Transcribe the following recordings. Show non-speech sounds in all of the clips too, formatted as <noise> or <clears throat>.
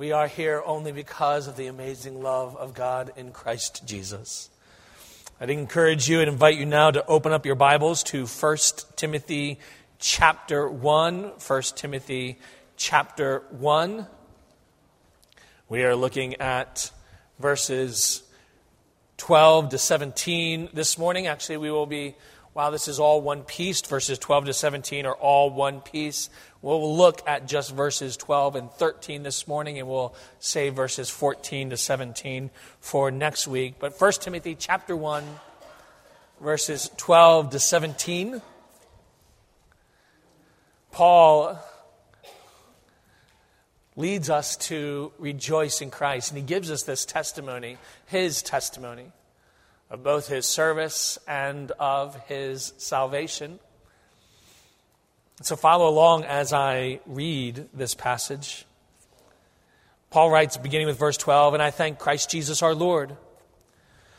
We are here only because of the amazing love of God in Christ Jesus. I'd encourage you and invite you now to open up your Bibles to 1 Timothy chapter 1. 1 Timothy chapter 1. We are looking at verses 12 to 17 this morning. Actually, we will be, while this is all one piece, verses 12 to 17 are all one piece. We'll look at just verses 12 and 13 this morning, and we'll save verses 14 to 17 for next week. But 1 Timothy chapter 1, verses 12 to 17. Paul leads us to rejoice in Christ. And he gives us this testimony, his testimony, of both his service and of his salvation. So follow along as I read this passage. Paul writes, beginning with verse 12, And I thank Christ Jesus our Lord,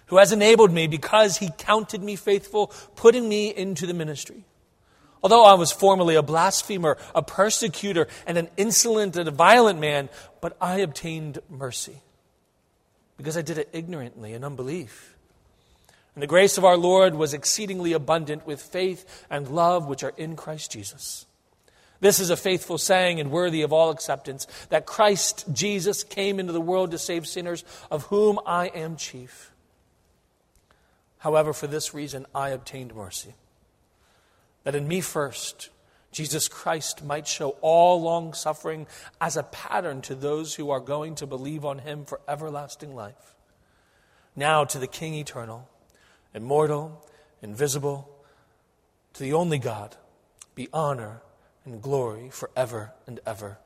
who has enabled me because he counted me faithful, putting me into the ministry. Although I was formerly a blasphemer, a persecutor, and an insolent and a violent man, but I obtained mercy because I did it ignorantly in unbelief. And the grace of our Lord was exceedingly abundant with faith and love which are in Christ Jesus. This is a faithful saying and worthy of all acceptance that Christ Jesus came into the world to save sinners, of whom I am chief. However, for this reason I obtained mercy that in me first, Jesus Christ might show all long suffering as a pattern to those who are going to believe on him for everlasting life. Now to the King eternal, immortal, invisible, to the only God, be honor and glory forever and ever.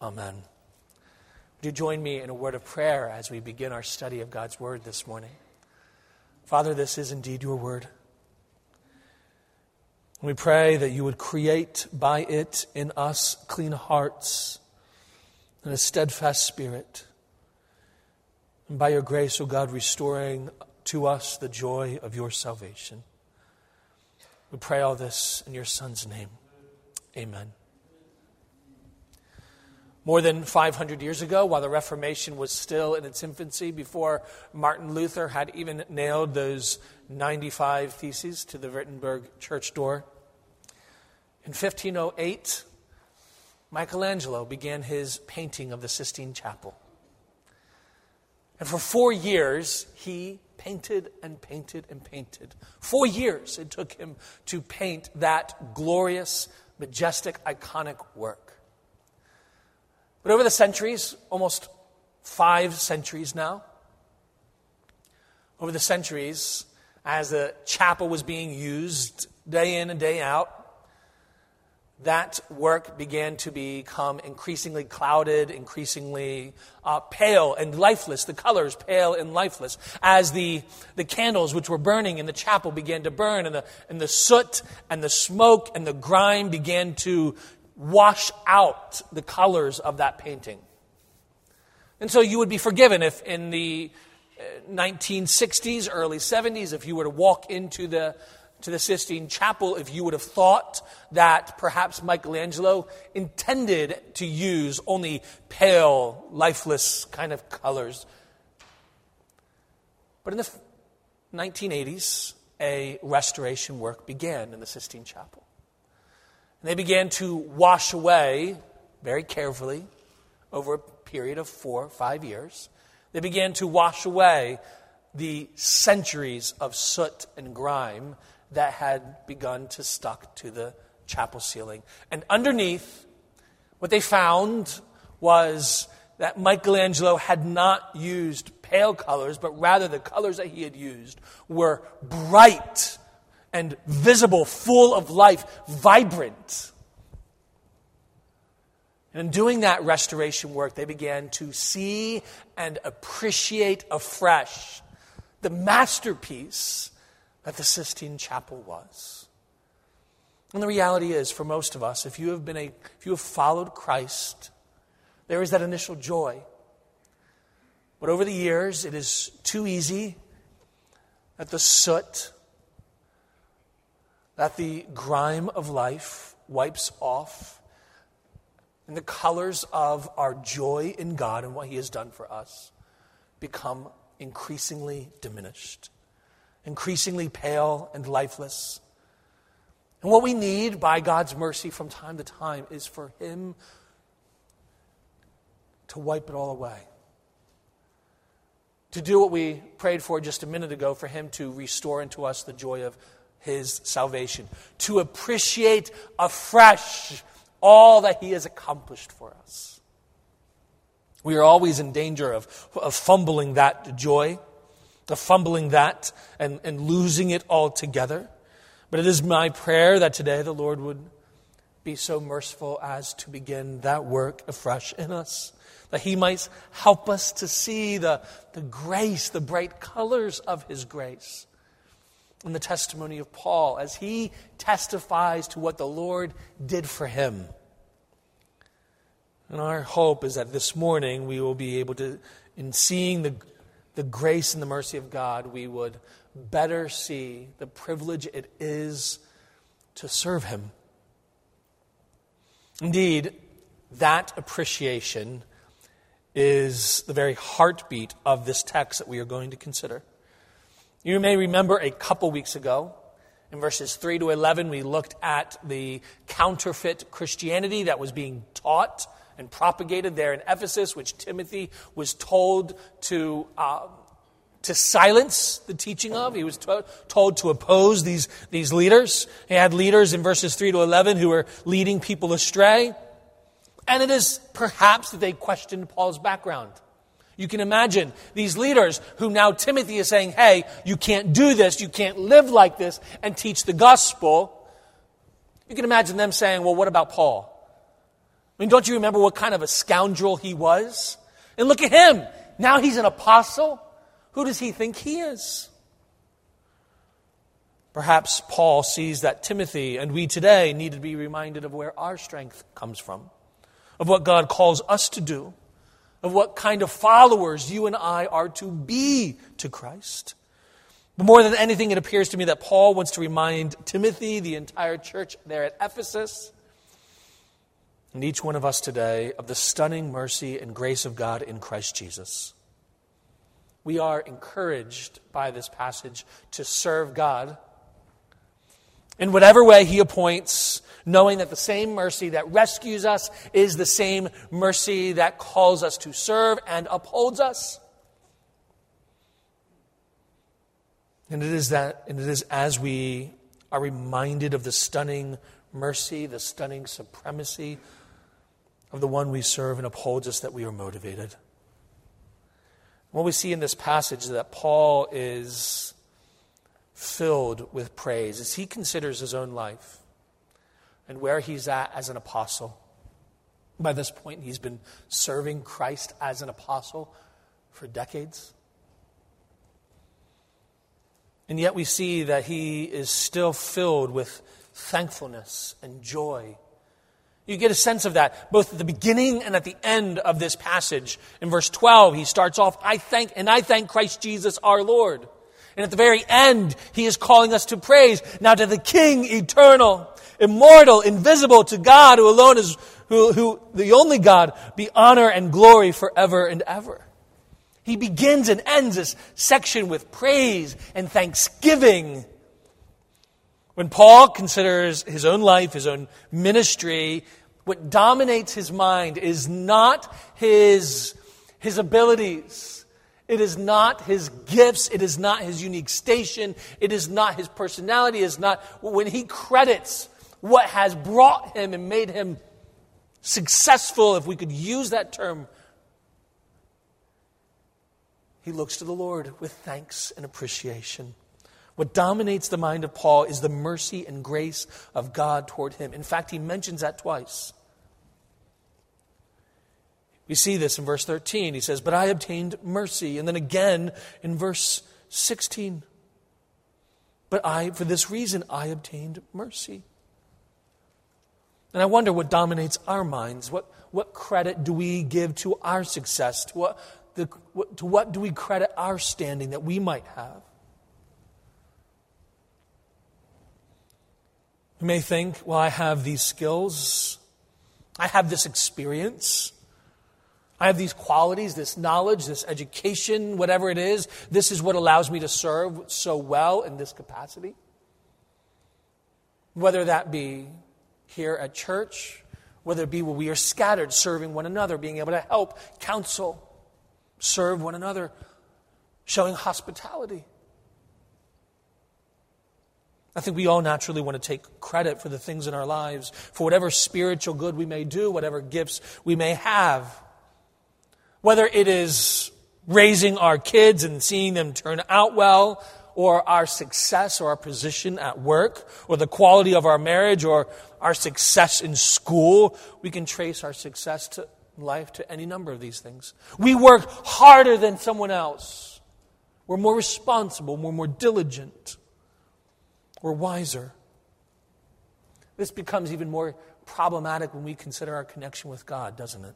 Amen. Would you join me in a word of prayer as we begin our study of God's word this morning? Father, this is indeed your word. We pray that you would create by it in us clean hearts and a steadfast spirit. And by your grace, O oh God, restoring to us the joy of your salvation. We pray all this in your Son's name. Amen. More than 500 years ago, while the Reformation was still in its infancy, before Martin Luther had even nailed those 95 theses to the Wittenberg church door, in 1508, Michelangelo began his painting of the Sistine Chapel. And for four years, he painted and painted and painted. Four years it took him to paint that glorious, majestic, iconic work. But over the centuries, almost five centuries now, over the centuries, as the chapel was being used day in and day out, that work began to become increasingly clouded, increasingly uh, pale and lifeless, the colors pale and lifeless, as the, the candles which were burning in the chapel began to burn, and the, and the soot and the smoke and the grime began to wash out the colors of that painting. And so you would be forgiven if in the 1960s, uh, early 70s, if you were to walk into the to the Sistine Chapel if you would have thought that perhaps Michelangelo intended to use only pale, lifeless kind of colors. But in the 1980s, a restoration work began in the Sistine Chapel. And they began to wash away very carefully over a period of four or five years. They began to wash away the centuries of soot and grime that had begun to stuck to the chapel ceiling. And underneath, what they found was that Michelangelo had not used pale colors, but rather the colors that he had used were bright and visible, full of life, vibrant. And in doing that restoration work, they began to see and appreciate afresh the masterpiece that the Sistine Chapel was. And the reality is, for most of us, if you have been a, if you have followed Christ, there is that initial joy. But over the years, it is too easy that the soot, that the grime of life wipes off, and the colors of our joy in God and what He has done for us become increasingly diminished, increasingly pale and lifeless. And what we need by God's mercy from time to time is for Him to wipe it all away. To do what we prayed for just a minute ago, for Him to restore into us the joy of His salvation, to appreciate afresh all that He has accomplished for us. We are always in danger of, of fumbling that joy, of fumbling that and, and losing it altogether. But it is my prayer that today the Lord would be so merciful as to begin that work afresh in us, that He might help us to see the, the grace, the bright colors of His grace. In the testimony of Paul, as he testifies to what the Lord did for him. And our hope is that this morning we will be able to, in seeing the, the grace and the mercy of God, we would better see the privilege it is to serve Him. Indeed, that appreciation is the very heartbeat of this text that we are going to consider. You may remember a couple weeks ago, in verses 3 to 11, we looked at the counterfeit Christianity that was being taught and propagated there in Ephesus, which Timothy was told to, uh, to silence the teaching of. He was to- told to oppose these, these leaders. He had leaders in verses 3 to 11 who were leading people astray. And it is perhaps that they questioned Paul's background. You can imagine these leaders who now Timothy is saying, hey, you can't do this, you can't live like this and teach the gospel. You can imagine them saying, well, what about Paul? I mean, don't you remember what kind of a scoundrel he was? And look at him. Now he's an apostle. Who does he think he is? Perhaps Paul sees that Timothy and we today need to be reminded of where our strength comes from, of what God calls us to do, of what kind of followers you and I are to be to Christ. But more than anything, it appears to me that Paul wants to remind Timothy, the entire church there at Ephesus, and each one of us today of the stunning mercy and grace of God in Christ Jesus. We are encouraged by this passage to serve God in whatever way He appoints, knowing that the same mercy that rescues us is the same mercy that calls us to serve and upholds us. And it is that, and it is as we are reminded of the stunning mercy, the stunning supremacy of the one we serve and upholds us that we are motivated. What we see in this passage is that Paul is filled with praise as he considers his own life and where he's at as an apostle. By this point, he's been serving Christ as an apostle for decades. And yet we see that he is still filled with thankfulness and joy you get a sense of that both at the beginning and at the end of this passage. In verse 12, he starts off, I thank, and I thank Christ Jesus our Lord. And at the very end, he is calling us to praise. Now to the King, eternal, immortal, invisible, to God who alone is, who, who, the only God, be honor and glory forever and ever. He begins and ends this section with praise and thanksgiving. When Paul considers his own life, his own ministry, what dominates his mind is not his, his abilities. It is not his gifts. It is not his unique station. It is not his personality. It is not when he credits what has brought him and made him successful, if we could use that term. He looks to the Lord with thanks and appreciation. What dominates the mind of Paul is the mercy and grace of God toward him. In fact, he mentions that twice. We see this in verse 13. He says, But I obtained mercy. And then again in verse 16. But I, for this reason, I obtained mercy. And I wonder what dominates our minds. What, what credit do we give to our success? To what, the, to what do we credit our standing that we might have? You may think, well, I have these skills, I have this experience. I have these qualities, this knowledge, this education, whatever it is. This is what allows me to serve so well in this capacity. Whether that be here at church, whether it be where we are scattered, serving one another, being able to help, counsel, serve one another, showing hospitality. I think we all naturally want to take credit for the things in our lives, for whatever spiritual good we may do, whatever gifts we may have. Whether it is raising our kids and seeing them turn out well, or our success or our position at work, or the quality of our marriage, or our success in school, we can trace our success to life to any number of these things. We work harder than someone else. We're more responsible, we're more diligent. We're wiser. This becomes even more problematic when we consider our connection with God, doesn't it?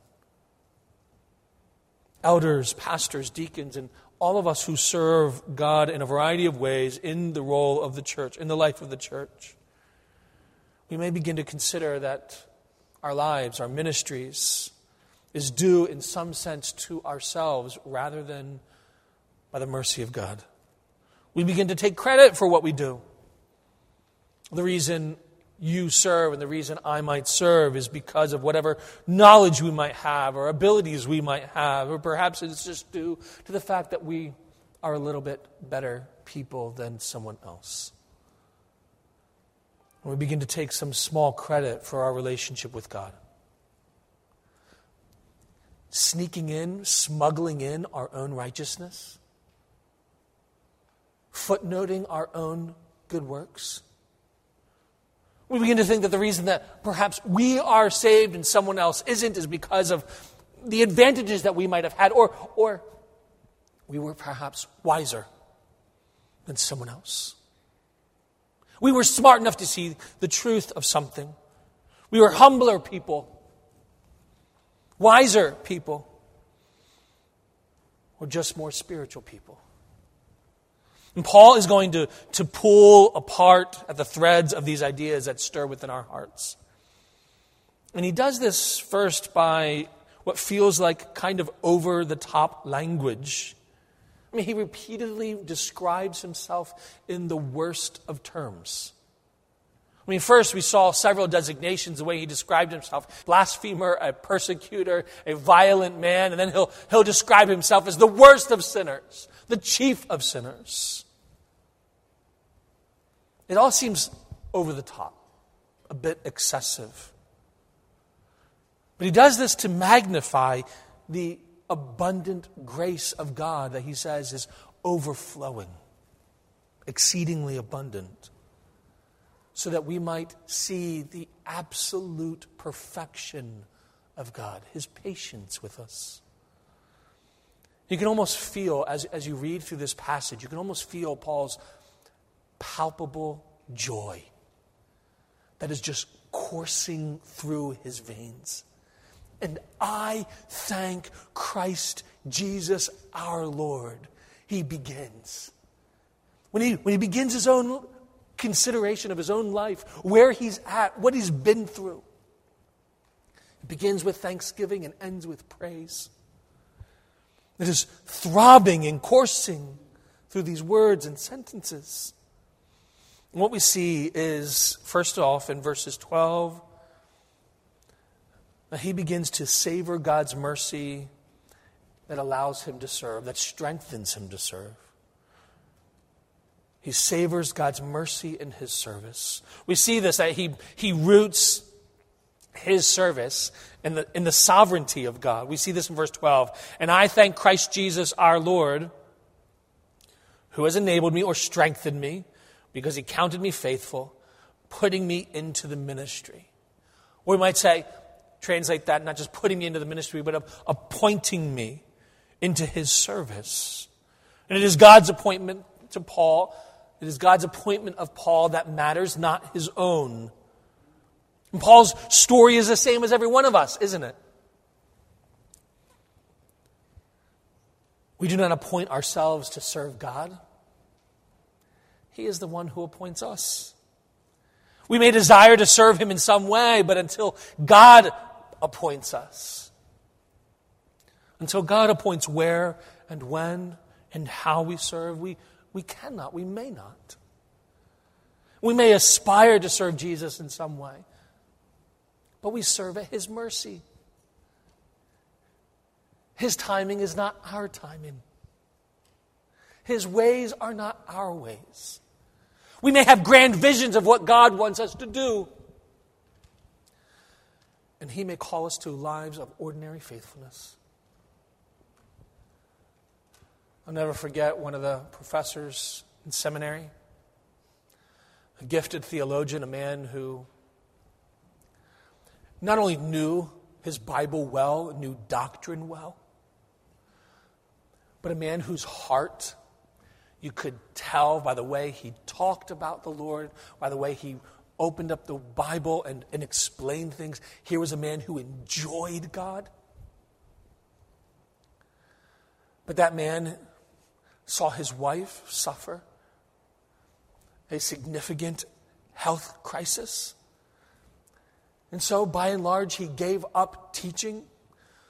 Elders, pastors, deacons, and all of us who serve God in a variety of ways in the role of the church, in the life of the church, we may begin to consider that our lives, our ministries, is due in some sense to ourselves rather than by the mercy of God. We begin to take credit for what we do. The reason you serve and the reason I might serve is because of whatever knowledge we might have or abilities we might have, or perhaps it's just due to the fact that we are a little bit better people than someone else. And we begin to take some small credit for our relationship with God. Sneaking in, smuggling in our own righteousness, footnoting our own good works we begin to think that the reason that perhaps we are saved and someone else isn't is because of the advantages that we might have had, or, or we were perhaps wiser than someone else. We were smart enough to see the truth of something. We were humbler people, wiser people, or just more spiritual people. And Paul is going to, to pull apart at the threads of these ideas that stir within our hearts. And he does this first by what feels like kind of over the top language. I mean, he repeatedly describes himself in the worst of terms. I mean, first we saw several designations, the way he described himself blasphemer, a persecutor, a violent man, and then he'll, he'll describe himself as the worst of sinners the chief of sinners. It all seems over the top, a bit excessive. But he does this to magnify the abundant grace of God that he says is overflowing, exceedingly abundant, so that we might see the absolute perfection of God, his patience with us. You can almost feel, as, as you read through this passage, you can almost feel Paul's palpable joy that is just coursing through his veins. And I thank Christ Jesus our Lord. He begins. When he, when he begins his own consideration of his own life, where he's at, what he's been through, it begins with thanksgiving and ends with praise that is throbbing and coursing through these words and sentences. And what we see is, first off, in verses 12, that he begins to savor God's mercy that allows him to serve, that strengthens him to serve. He savors God's mercy in his service. We see this, that he, he roots his service in the, in the sovereignty of God. We see this in verse 12. And I thank Christ Jesus our Lord, who has enabled me or strengthened me, because he counted me faithful, putting me into the ministry. Or we might say, translate that, not just putting me into the ministry, but appointing me into his service. And it is God's appointment to Paul. It is God's appointment of Paul that matters, not his own. And Paul's story is the same as every one of us, isn't it? We do not appoint ourselves to serve God. He is the one who appoints us. We may desire to serve Him in some way, but until God appoints us. Until God appoints where and when and how we serve, we, we cannot, we may not. We may aspire to serve Jesus in some way, but we serve at His mercy. His timing is not our timing. His ways are not our ways. We may have grand visions of what God wants us to do. And He may call us to lives of ordinary faithfulness. I'll never forget one of the professors in seminary, a gifted theologian, a man who not only knew his Bible well, knew doctrine well, but a man whose heart you could tell by the way he talked about the Lord, by the way he opened up the Bible and, and explained things. Here was a man who enjoyed God. But that man saw his wife suffer a significant health crisis. And so, by and large, he gave up teaching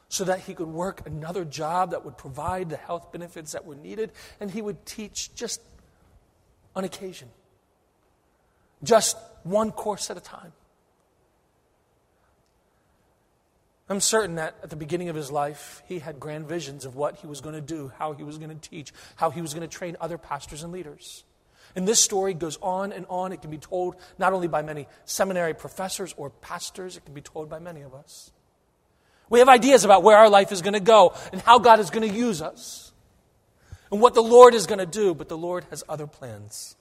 so that he could work another job that would provide the health benefits that were needed, and he would teach just on occasion, just one course at a time. I'm certain that at the beginning of his life, he had grand visions of what he was going to do, how he was going to teach, how he was going to train other pastors and leaders. And this story goes on and on. It can be told not only by many seminary professors or pastors, it can be told by many of us. We have ideas about where our life is going to go and how God is going to use us and what the Lord is going to do, but the Lord has other plans.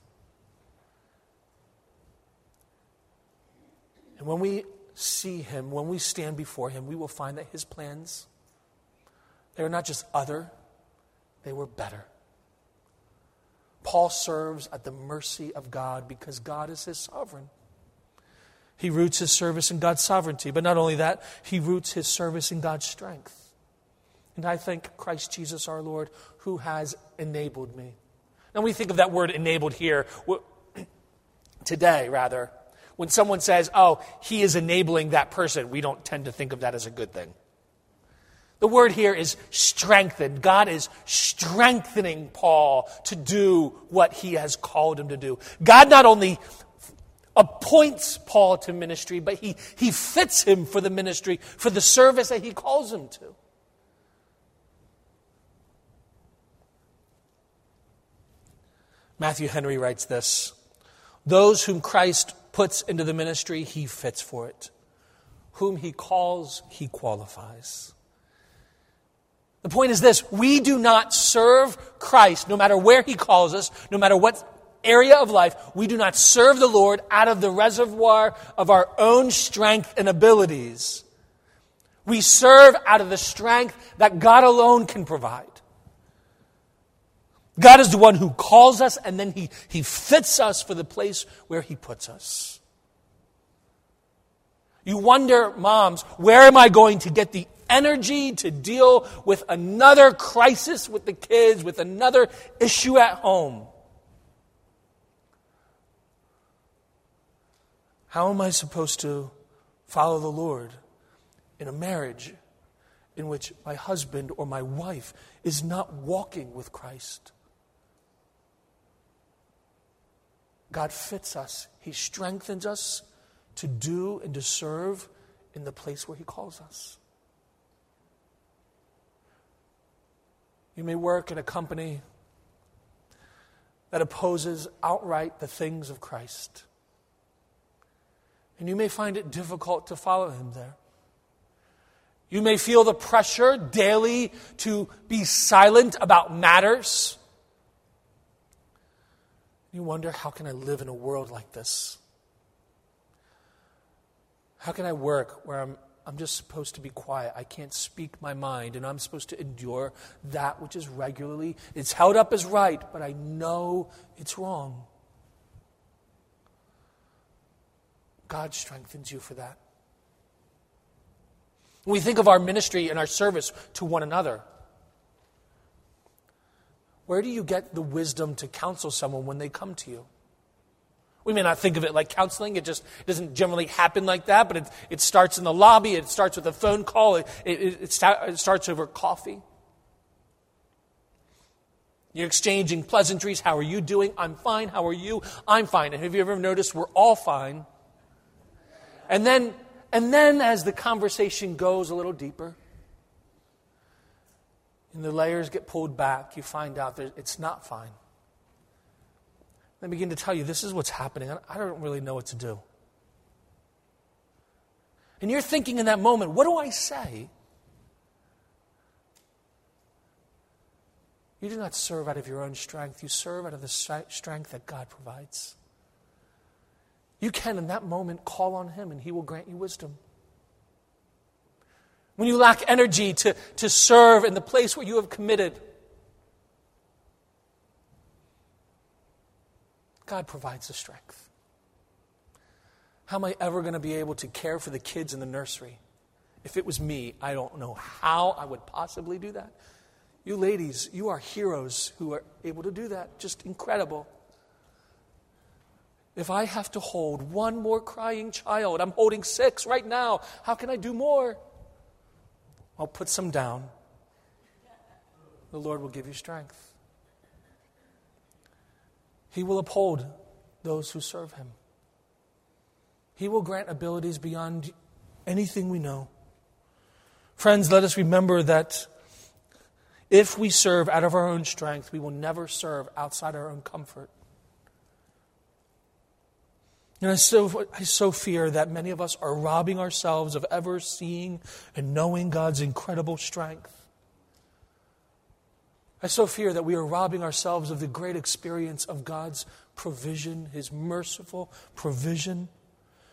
And when we see Him, when we stand before Him, we will find that His plans, they are not just other, they were better. Paul serves at the mercy of God because God is his sovereign. He roots his service in God's sovereignty. But not only that, he roots his service in God's strength. And I thank Christ Jesus our Lord who has enabled me. Now, we think of that word enabled here, <clears throat> today rather. When someone says, oh, he is enabling that person, we don't tend to think of that as a good thing. The word here is strengthened. God is strengthening Paul to do what he has called him to do. God not only appoints Paul to ministry, but he, he fits him for the ministry, for the service that he calls him to. Matthew Henry writes this Those whom Christ puts into the ministry, he fits for it. Whom he calls, he qualifies. The point is this we do not serve Christ, no matter where he calls us, no matter what area of life, we do not serve the Lord out of the reservoir of our own strength and abilities. We serve out of the strength that God alone can provide. God is the one who calls us and then he, he fits us for the place where He puts us. You wonder, moms, where am I going to get the energy to deal with another crisis with the kids, with another issue at home? How am I supposed to follow the Lord in a marriage in which my husband or my wife is not walking with Christ? God fits us, He strengthens us to do and to serve in the place where He calls us. You may work in a company that opposes outright the things of Christ. And you may find it difficult to follow him there. You may feel the pressure daily to be silent about matters. You wonder, how can I live in a world like this? How can I work where I'm, I'm just supposed to be quiet? I can't speak my mind, and I'm supposed to endure that which is regularly, it's held up as right, but I know it's wrong. God strengthens you for that. When we think of our ministry and our service to one another, where do you get the wisdom to counsel someone when they come to you? We may not think of it like counseling. It just doesn't generally happen like that, but it, it starts in the lobby. It starts with a phone call. It, it, it, start, it starts over coffee. You're exchanging pleasantries. How are you doing? I'm fine. How are you? I'm fine. And have you ever noticed we're all fine? And then, and then as the conversation goes a little deeper, and the layers get pulled back, you find out that it's not fine. They begin to tell you, this is what's happening. I don't really know what to do. And you're thinking in that moment, what do I say? You do not serve out of your own strength, you serve out of the strength that God provides. You can, in that moment, call on Him and He will grant you wisdom. When you lack energy to, to serve in the place where you have committed, God provides the strength. How am I ever going to be able to care for the kids in the nursery? If it was me, I don't know how I would possibly do that. You ladies, you are heroes who are able to do that. Just incredible. If I have to hold one more crying child, I'm holding six right now. How can I do more? I'll put some down. The Lord will give you strength. He will uphold those who serve Him. He will grant abilities beyond anything we know. Friends, let us remember that if we serve out of our own strength, we will never serve outside our own comfort. And I so, I so fear that many of us are robbing ourselves of ever seeing and knowing God's incredible strength. I so fear that we are robbing ourselves of the great experience of God's provision, His merciful provision,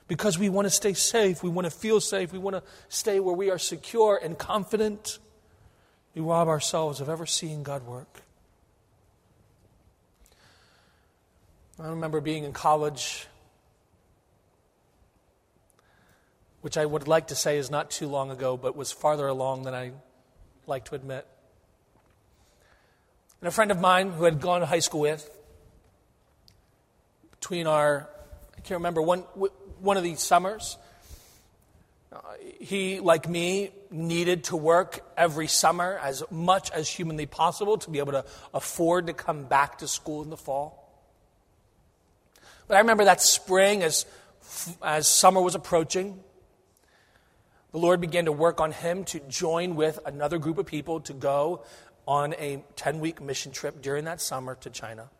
because we want to stay safe, we want to feel safe, we want to stay where we are secure and confident we rob ourselves of ever seeing God work. I remember being in college, which I would like to say is not too long ago, but was farther along than I like to admit. And a friend of mine who had gone to high school with, between our, I can't remember, one, one of these summers, he, like me, needed to work every summer as much as humanly possible to be able to afford to come back to school in the fall. But I remember that spring, as, as summer was approaching, the Lord began to work on him to join with another group of people to go on a 10 week mission trip during that summer to China.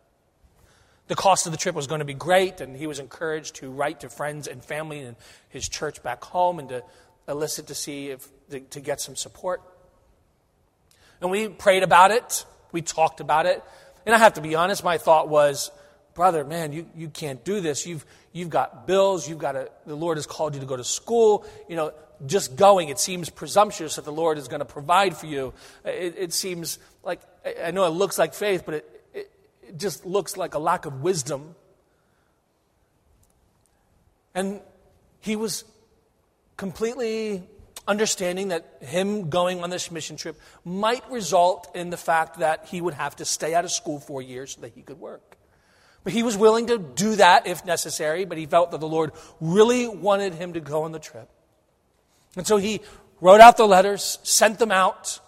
The cost of the trip was going to be great, and he was encouraged to write to friends and family and his church back home and to elicit to see if to, to get some support. And we prayed about it, we talked about it, and I have to be honest, my thought was, brother, man, you, you can't do this. You've, you've got bills, you've got a, the Lord has called you to go to school. You know, just going, it seems presumptuous that the Lord is going to provide for you. It, it seems like, I know it looks like faith, but it, it just looks like a lack of wisdom. And he was completely understanding that him going on this mission trip might result in the fact that he would have to stay out of school for years so that he could work. But he was willing to do that if necessary, but he felt that the Lord really wanted him to go on the trip. And so he wrote out the letters, sent them out,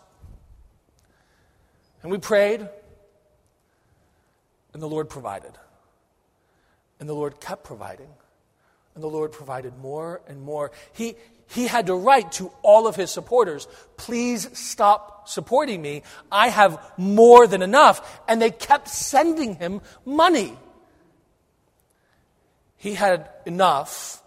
and we prayed. And the Lord provided. And the Lord kept providing. And the Lord provided more and more. He, he had to write to all of his supporters, please stop supporting me. I have more than enough. And they kept sending him money. He had enough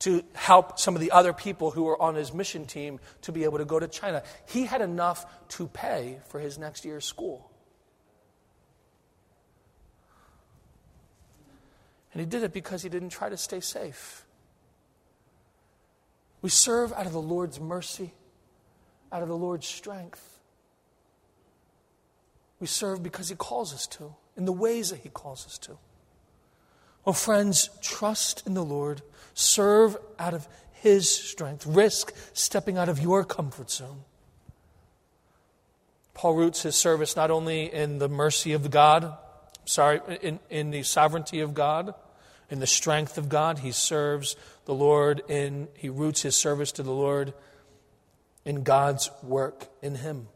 to help some of the other people who were on his mission team to be able to go to China. He had enough to pay for his next year's school. And he did it because he didn't try to stay safe. We serve out of the Lord's mercy, out of the Lord's strength. We serve because he calls us to, in the ways that he calls us to. Oh, friends, trust in the Lord. Serve out of his strength. Risk stepping out of your comfort zone. Paul roots his service not only in the mercy of God, sorry, in, in the sovereignty of God in the strength of God. He serves the Lord in, he roots his service to the Lord in God's work in him.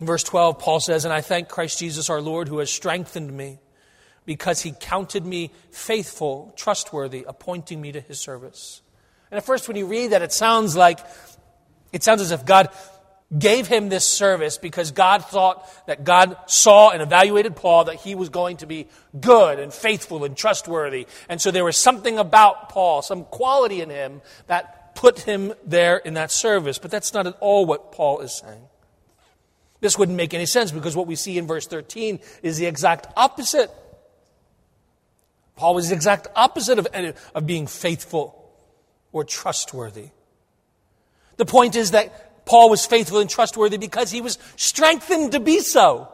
In verse 12, Paul says, And I thank Christ Jesus our Lord who has strengthened me because he counted me faithful, trustworthy, appointing me to his service. And at first, when you read that, it sounds like, it sounds as if God gave him this service because God thought that God saw and evaluated Paul that he was going to be good and faithful and trustworthy. And so there was something about Paul, some quality in him that put him there in that service. But that's not at all what Paul is saying. This wouldn't make any sense because what we see in verse 13 is the exact opposite. Paul was the exact opposite of, of being faithful or trustworthy. The point is that Paul was faithful and trustworthy because he was strengthened to be so.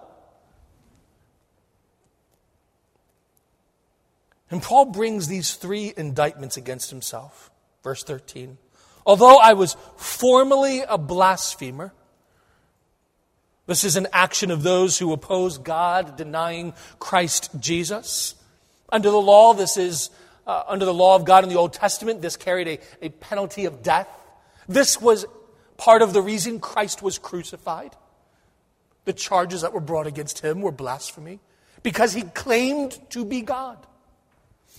And Paul brings these three indictments against himself. Verse 13. Although I was formerly a blasphemer, this is an action of those who oppose God, denying Christ Jesus. Under the law, this is, uh, under the law of God in the Old Testament, this carried a, a penalty of death. This was part of the reason Christ was crucified. The charges that were brought against him were blasphemy because he claimed to be God.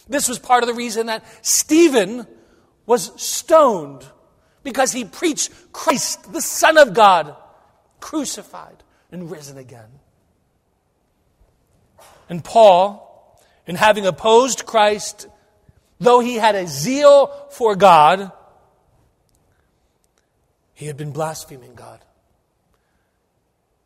This was part of the reason that Stephen was stoned because he preached Christ, the Son of God, crucified and risen again. And Paul, in having opposed Christ, though he had a zeal for God, he had been blaspheming God.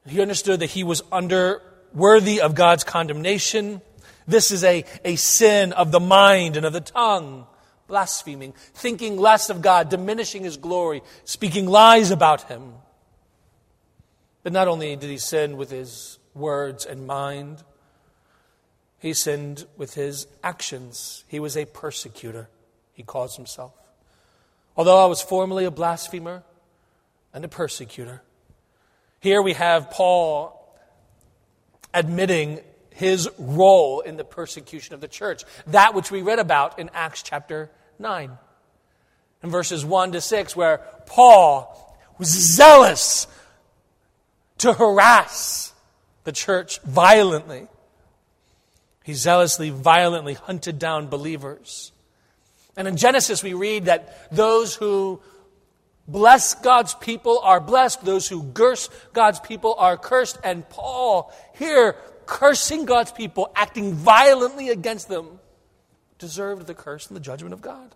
He understood that he was under worthy of God's condemnation. This is a, a sin of the mind and of the tongue. Blaspheming, thinking less of God, diminishing his glory, speaking lies about him. But not only did he sin with his words and mind, he sinned with his actions. He was a persecutor, he calls himself. Although I was formerly a blasphemer, and a persecutor. Here we have Paul admitting his role in the persecution of the church, that which we read about in Acts chapter 9. In verses 1 to 6, where Paul was zealous to harass the church violently. He zealously, violently hunted down believers. And in Genesis, we read that those who Bless God's people are blessed. Those who curse God's people are cursed. And Paul, here, cursing God's people, acting violently against them, deserved the curse and the judgment of God.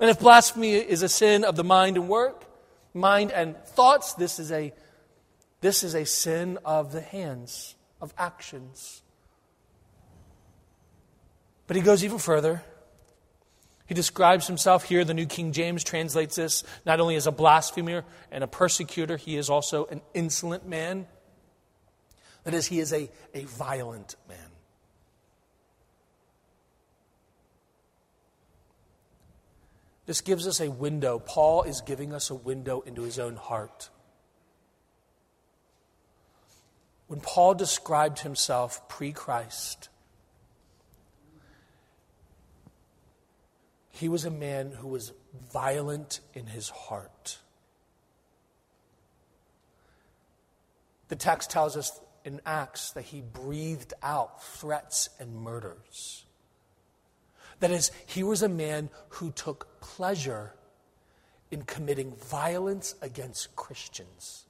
And if blasphemy is a sin of the mind and work, mind and thoughts, this is a, this is a sin of the hands, of actions. But he goes even further. He describes himself here, the New King James translates this not only as a blasphemer and a persecutor, he is also an insolent man. That is, he is a, a violent man. This gives us a window. Paul is giving us a window into his own heart. When Paul described himself pre Christ, He was a man who was violent in his heart. The text tells us in Acts that he breathed out threats and murders. That is, he was a man who took pleasure in committing violence against Christians.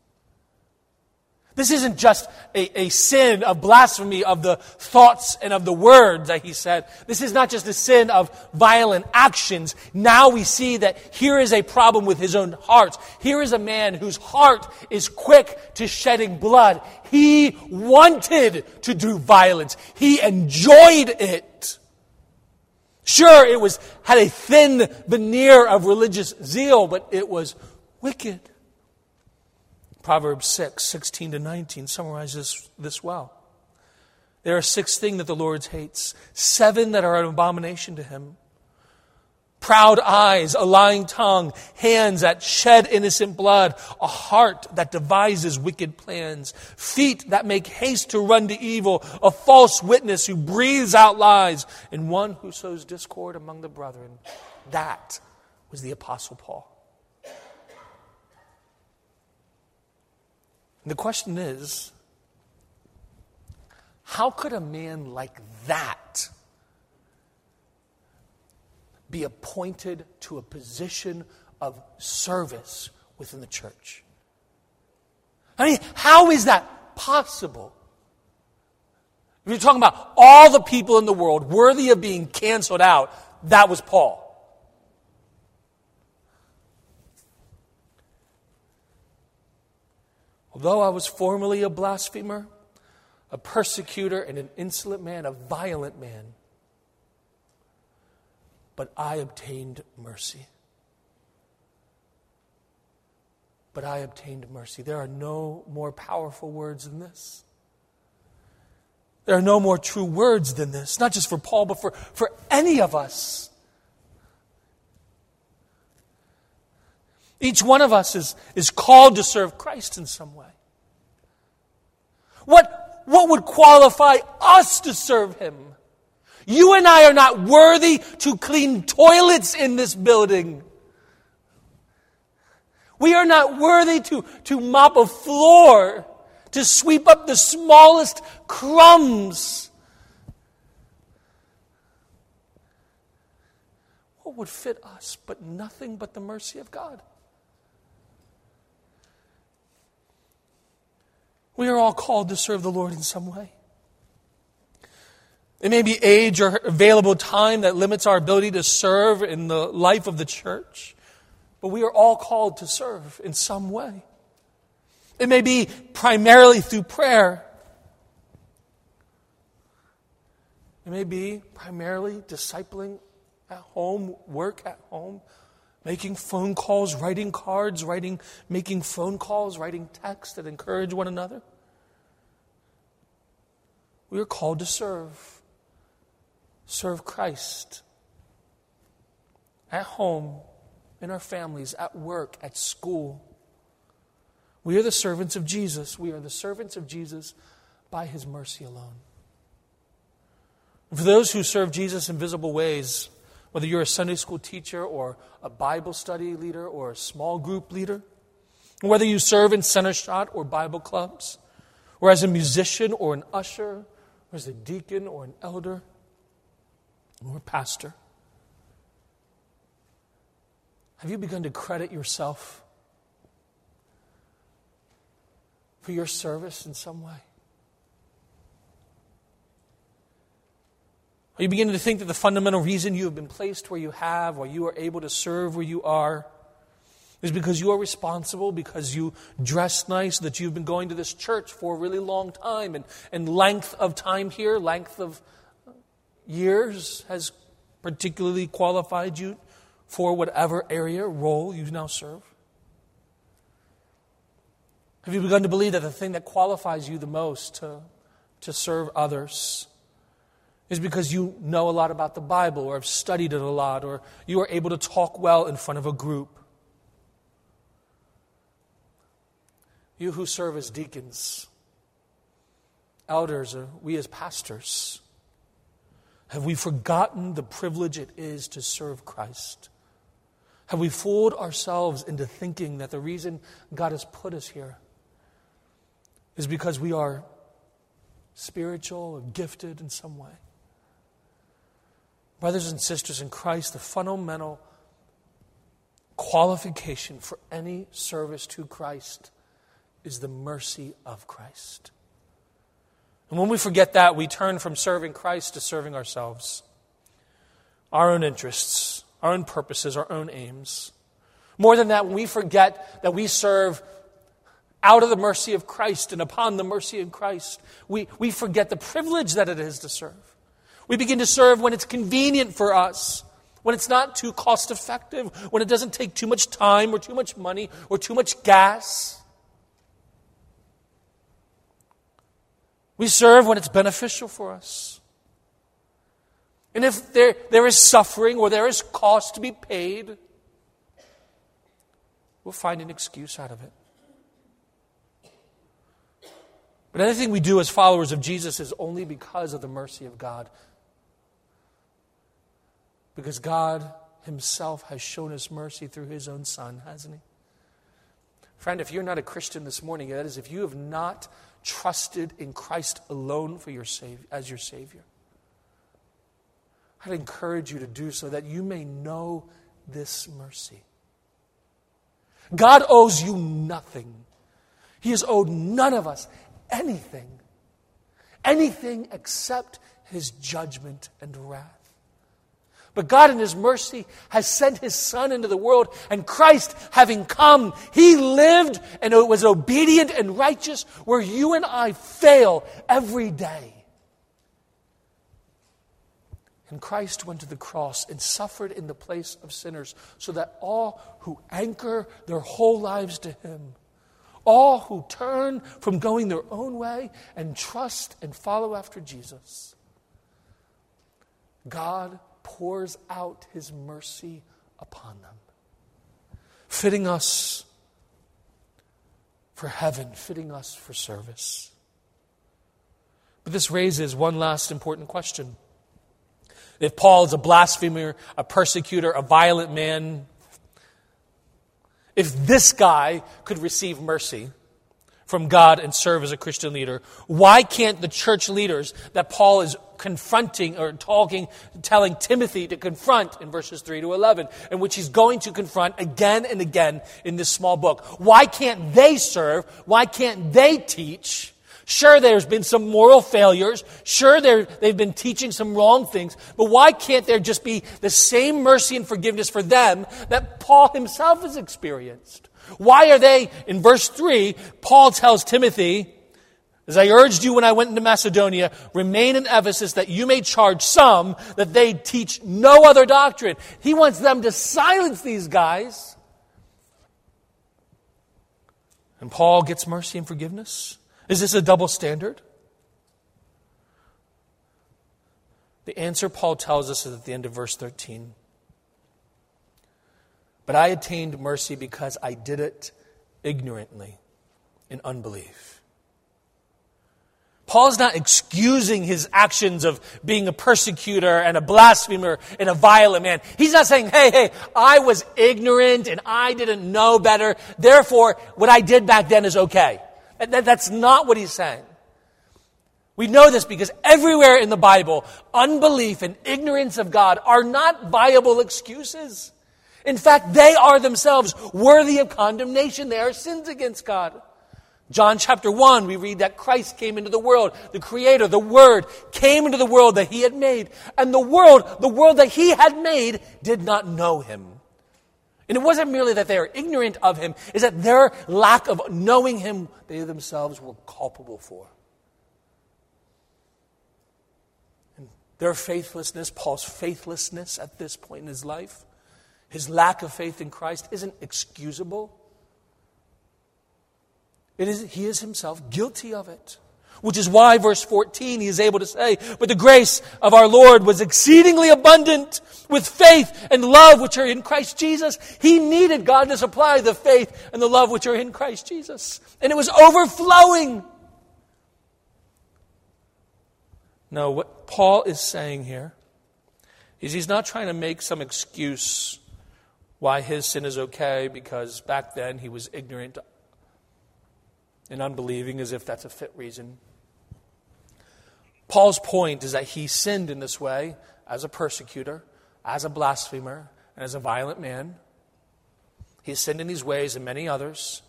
This isn't just a, a, sin of blasphemy of the thoughts and of the words that he said. This is not just a sin of violent actions. Now we see that here is a problem with his own heart. Here is a man whose heart is quick to shedding blood. He wanted to do violence. He enjoyed it. Sure, it was, had a thin veneer of religious zeal, but it was wicked. Proverbs 6, 16 to 19 summarizes this well. There are six things that the Lord hates, seven that are an abomination to him proud eyes, a lying tongue, hands that shed innocent blood, a heart that devises wicked plans, feet that make haste to run to evil, a false witness who breathes out lies, and one who sows discord among the brethren. That was the Apostle Paul. The question is how could a man like that be appointed to a position of service within the church? I mean, how is that possible? If you're talking about all the people in the world worthy of being canceled out, that was Paul. Although I was formerly a blasphemer, a persecutor, and an insolent man, a violent man, but I obtained mercy. But I obtained mercy. There are no more powerful words than this. There are no more true words than this, not just for Paul, but for, for any of us. Each one of us is, is called to serve Christ in some way. What, what would qualify us to serve Him? You and I are not worthy to clean toilets in this building. We are not worthy to, to mop a floor, to sweep up the smallest crumbs. What would fit us but nothing but the mercy of God? We are all called to serve the Lord in some way. It may be age or available time that limits our ability to serve in the life of the church, but we are all called to serve in some way. It may be primarily through prayer. It may be primarily discipling at home, work at home, making phone calls, writing cards, writing, making phone calls, writing texts that encourage one another. We are called to serve. Serve Christ. At home, in our families, at work, at school. We are the servants of Jesus. We are the servants of Jesus by his mercy alone. And for those who serve Jesus in visible ways, whether you're a Sunday school teacher or a Bible study leader or a small group leader, whether you serve in center shot or Bible clubs, or as a musician or an usher or as a deacon or an elder or a pastor? Have you begun to credit yourself for your service in some way? Are you beginning to think that the fundamental reason you have been placed where you have, or you are able to serve where you are, is because you are responsible, because you dress nice, that you've been going to this church for a really long time, and, and length of time here, length of years has particularly qualified you for whatever area, role you now serve? Have you begun to believe that the thing that qualifies you the most to, to serve others is because you know a lot about the Bible or have studied it a lot or you are able to talk well in front of a group? You who serve as deacons, elders, or we as pastors, have we forgotten the privilege it is to serve Christ? Have we fooled ourselves into thinking that the reason God has put us here is because we are spiritual or gifted in some way? Brothers and sisters in Christ, the fundamental qualification for any service to Christ is the mercy of Christ. And when we forget that, we turn from serving Christ to serving ourselves, our own interests, our own purposes, our own aims. More than that, when we forget that we serve out of the mercy of Christ and upon the mercy of Christ, we, we forget the privilege that it is to serve. We begin to serve when it's convenient for us, when it's not too cost effective, when it doesn't take too much time or too much money or too much gas. We serve when it's beneficial for us. And if there, there is suffering or there is cost to be paid, we'll find an excuse out of it. But anything we do as followers of Jesus is only because of the mercy of God. Because God Himself has shown us mercy through His own Son, hasn't He? Friend, if you're not a Christian this morning, that is, if you have not trusted in Christ alone for your savior, as your Savior, I'd encourage you to do so that you may know this mercy. God owes you nothing. He has owed none of us anything. Anything except his judgment and wrath. But God, in His mercy, has sent His Son into the world, and Christ, having come, He lived and was obedient and righteous where you and I fail every day. And Christ went to the cross and suffered in the place of sinners so that all who anchor their whole lives to Him, all who turn from going their own way and trust and follow after Jesus, God pours out His mercy upon them, fitting us for heaven, fitting us for service. But this raises one last important question. If Paul is a blasphemer, a persecutor, a violent man, if this guy could receive mercy from God and serve as a Christian leader, why can't the church leaders that Paul is confronting or talking, telling Timothy to confront in verses 3 to 11, in which he's going to confront again and again in this small book, why can't they serve? Why can't they teach? Sure, there's been some moral failures. Sure, they've been teaching some wrong things. But why can't there just be the same mercy and forgiveness for them that Paul himself has experienced? Why are they, in verse 3, Paul tells Timothy, as I urged you when I went into Macedonia, remain in Ephesus that you may charge some that they teach no other doctrine. He wants them to silence these guys. And Paul gets mercy and forgiveness. Is this a double standard? The answer Paul tells us is at the end of verse 13. But I attained mercy because I did it ignorantly in unbelief. Paul's not excusing his actions of being a persecutor and a blasphemer and a violent man. He's not saying, hey, hey, I was ignorant and I didn't know better. Therefore, what I did back then is okay. That's not what he's saying. We know this because everywhere in the Bible, unbelief and ignorance of God are not viable excuses. In fact, they are themselves worthy of condemnation. They are sins against God. John chapter 1, we read that Christ came into the world. The Creator, the Word, came into the world that He had made. And the world, the world that He had made, did not know Him. And it wasn't merely that they are ignorant of him, is that their lack of knowing him, they themselves were culpable for. And their faithlessness, Paul's faithlessness at this point in his life, his lack of faith in Christ isn't excusable. It is, he is himself guilty of it. Which is why, verse 14, he is able to say, But the grace of our Lord was exceedingly abundant with faith and love which are in Christ Jesus. He needed God to supply the faith and the love which are in Christ Jesus. And it was overflowing. No, what Paul is saying here is he's not trying to make some excuse why his sin is okay because back then he was ignorant and unbelieving, as if that's a fit reason. Paul's point is that he sinned in this way as a persecutor, as a blasphemer, and as a violent man. He sinned in these ways and many others.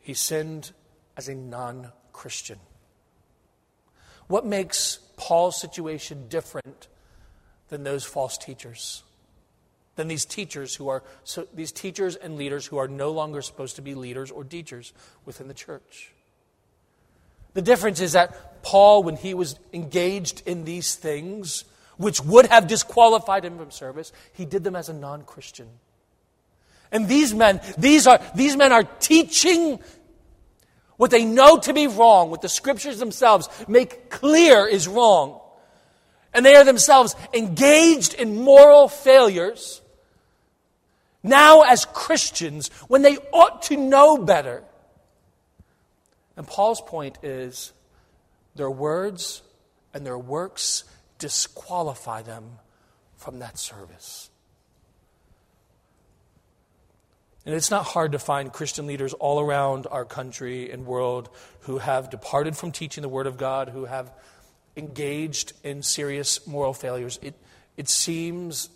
He sinned as a non Christian. What makes Paul's situation different than those false teachers? Than these teachers who are so these teachers and leaders who are no longer supposed to be leaders or teachers within the church. The difference is that Paul, when he was engaged in these things, which would have disqualified him from service, he did them as a non Christian. And these men, these, are, these men are teaching what they know to be wrong, what the scriptures themselves make clear is wrong. and they are themselves engaged in moral failures, now as Christians, when they ought to know better. And Paul's point is their words and their works disqualify them from that service. And it's not hard to find Christian leaders all around our country and world who have departed from teaching the Word of God, who have engaged in serious moral failures. It, it seems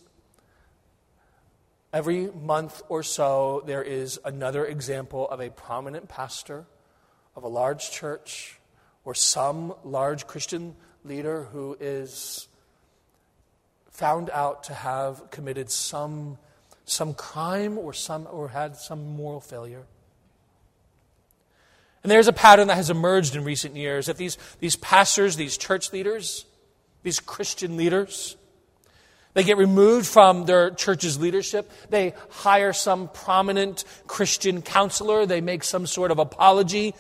every month or so there is another example of a prominent pastor of a large church or some large Christian leader who is found out to have committed some some crime or, some, or had some moral failure. And there's a pattern that has emerged in recent years that these, these pastors, these church leaders, these Christian leaders, they get removed from their church's leadership. They hire some prominent Christian counselor. They make some sort of apology.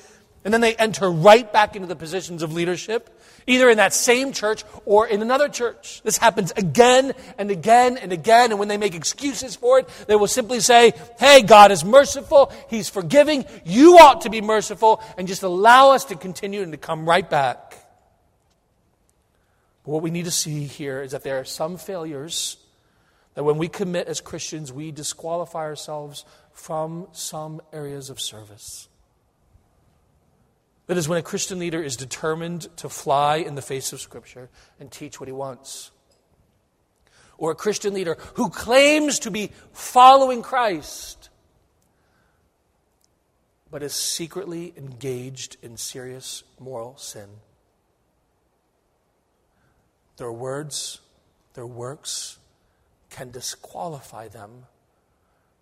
And then they enter right back into the positions of leadership either in that same church or in another church. This happens again and again and again. And when they make excuses for it, they will simply say, Hey, God is merciful. He's forgiving. You ought to be merciful and just allow us to continue and to come right back. What we need to see here is that there are some failures that when we commit as Christians, we disqualify ourselves from some areas of service. That is when a Christian leader is determined to fly in the face of Scripture and teach what he wants. Or a Christian leader who claims to be following Christ, but is secretly engaged in serious moral sin. Their words, their works can disqualify them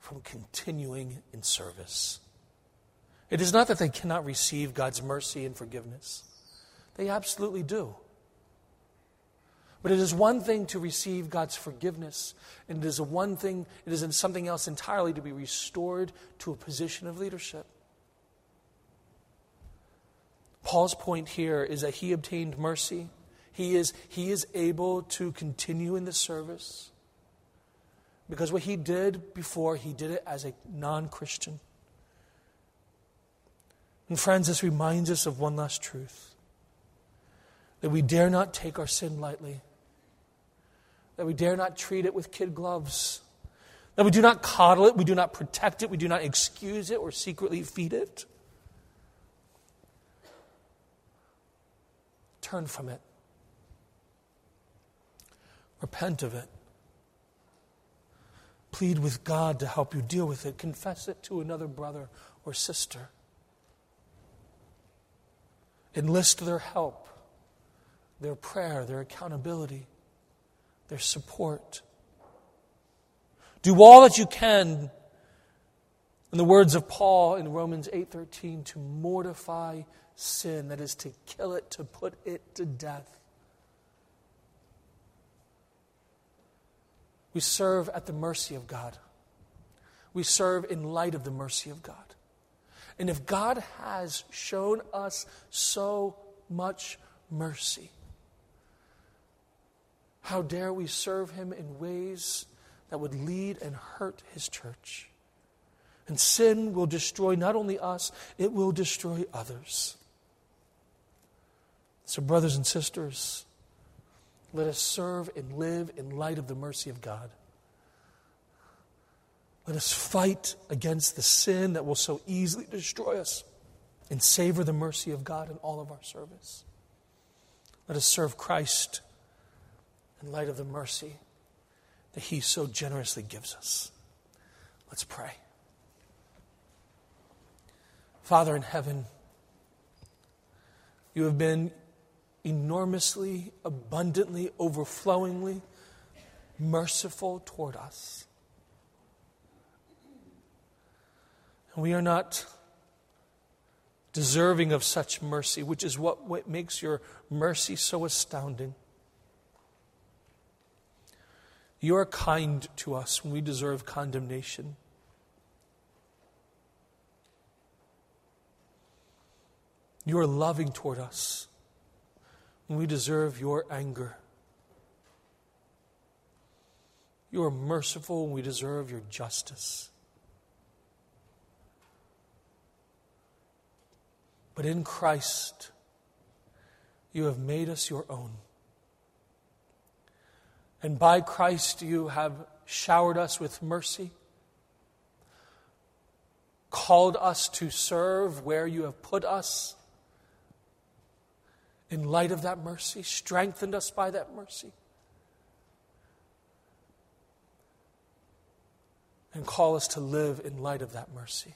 from continuing in service. It is not that they cannot receive God's mercy and forgiveness, they absolutely do. But it is one thing to receive God's forgiveness, and it is one thing, it is in something else entirely to be restored to a position of leadership. Paul's point here is that he obtained mercy. He is, he is able to continue in the service because what he did before, he did it as a non Christian. And friends, this reminds us of one last truth that we dare not take our sin lightly, that we dare not treat it with kid gloves, that we do not coddle it, we do not protect it, we do not excuse it or secretly feed it. Turn from it. Repent of it. Plead with God to help you deal with it. Confess it to another brother or sister enlist their help, their prayer, their accountability, their support. Do all that you can in the words of Paul in Romans 8:13 to mortify sin, that is to kill it, to put it to death. We serve at the mercy of God. We serve in light of the mercy of God. And if God has shown us so much mercy, how dare we serve him in ways that would lead and hurt his church? And sin will destroy not only us, it will destroy others. So, brothers and sisters, let us serve and live in light of the mercy of God. Let us fight against the sin that will so easily destroy us and savor the mercy of God in all of our service. Let us serve Christ in light of the mercy that He so generously gives us. Let's pray. Father in heaven, you have been enormously, abundantly, overflowingly merciful toward us. And we are not deserving of such mercy, which is what, what makes your mercy so astounding. You are kind to us when we deserve condemnation. You are loving toward us when we deserve your anger You are merciful and we deserve your justice. But in Christ, you have made us your own. And by Christ, you have showered us with mercy, called us to serve where you have put us. In light of that mercy, strengthened us by that mercy. And call us to live in light of that mercy.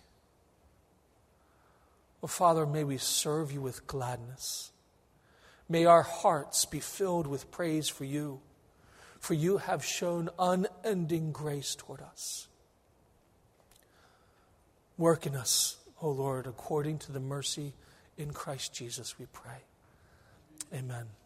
Well, Father, may we serve you with gladness. May our hearts be filled with praise for you, for you have shown unending grace toward us. Work in us, O Lord, according to the mercy in Christ Jesus, we pray. Amen.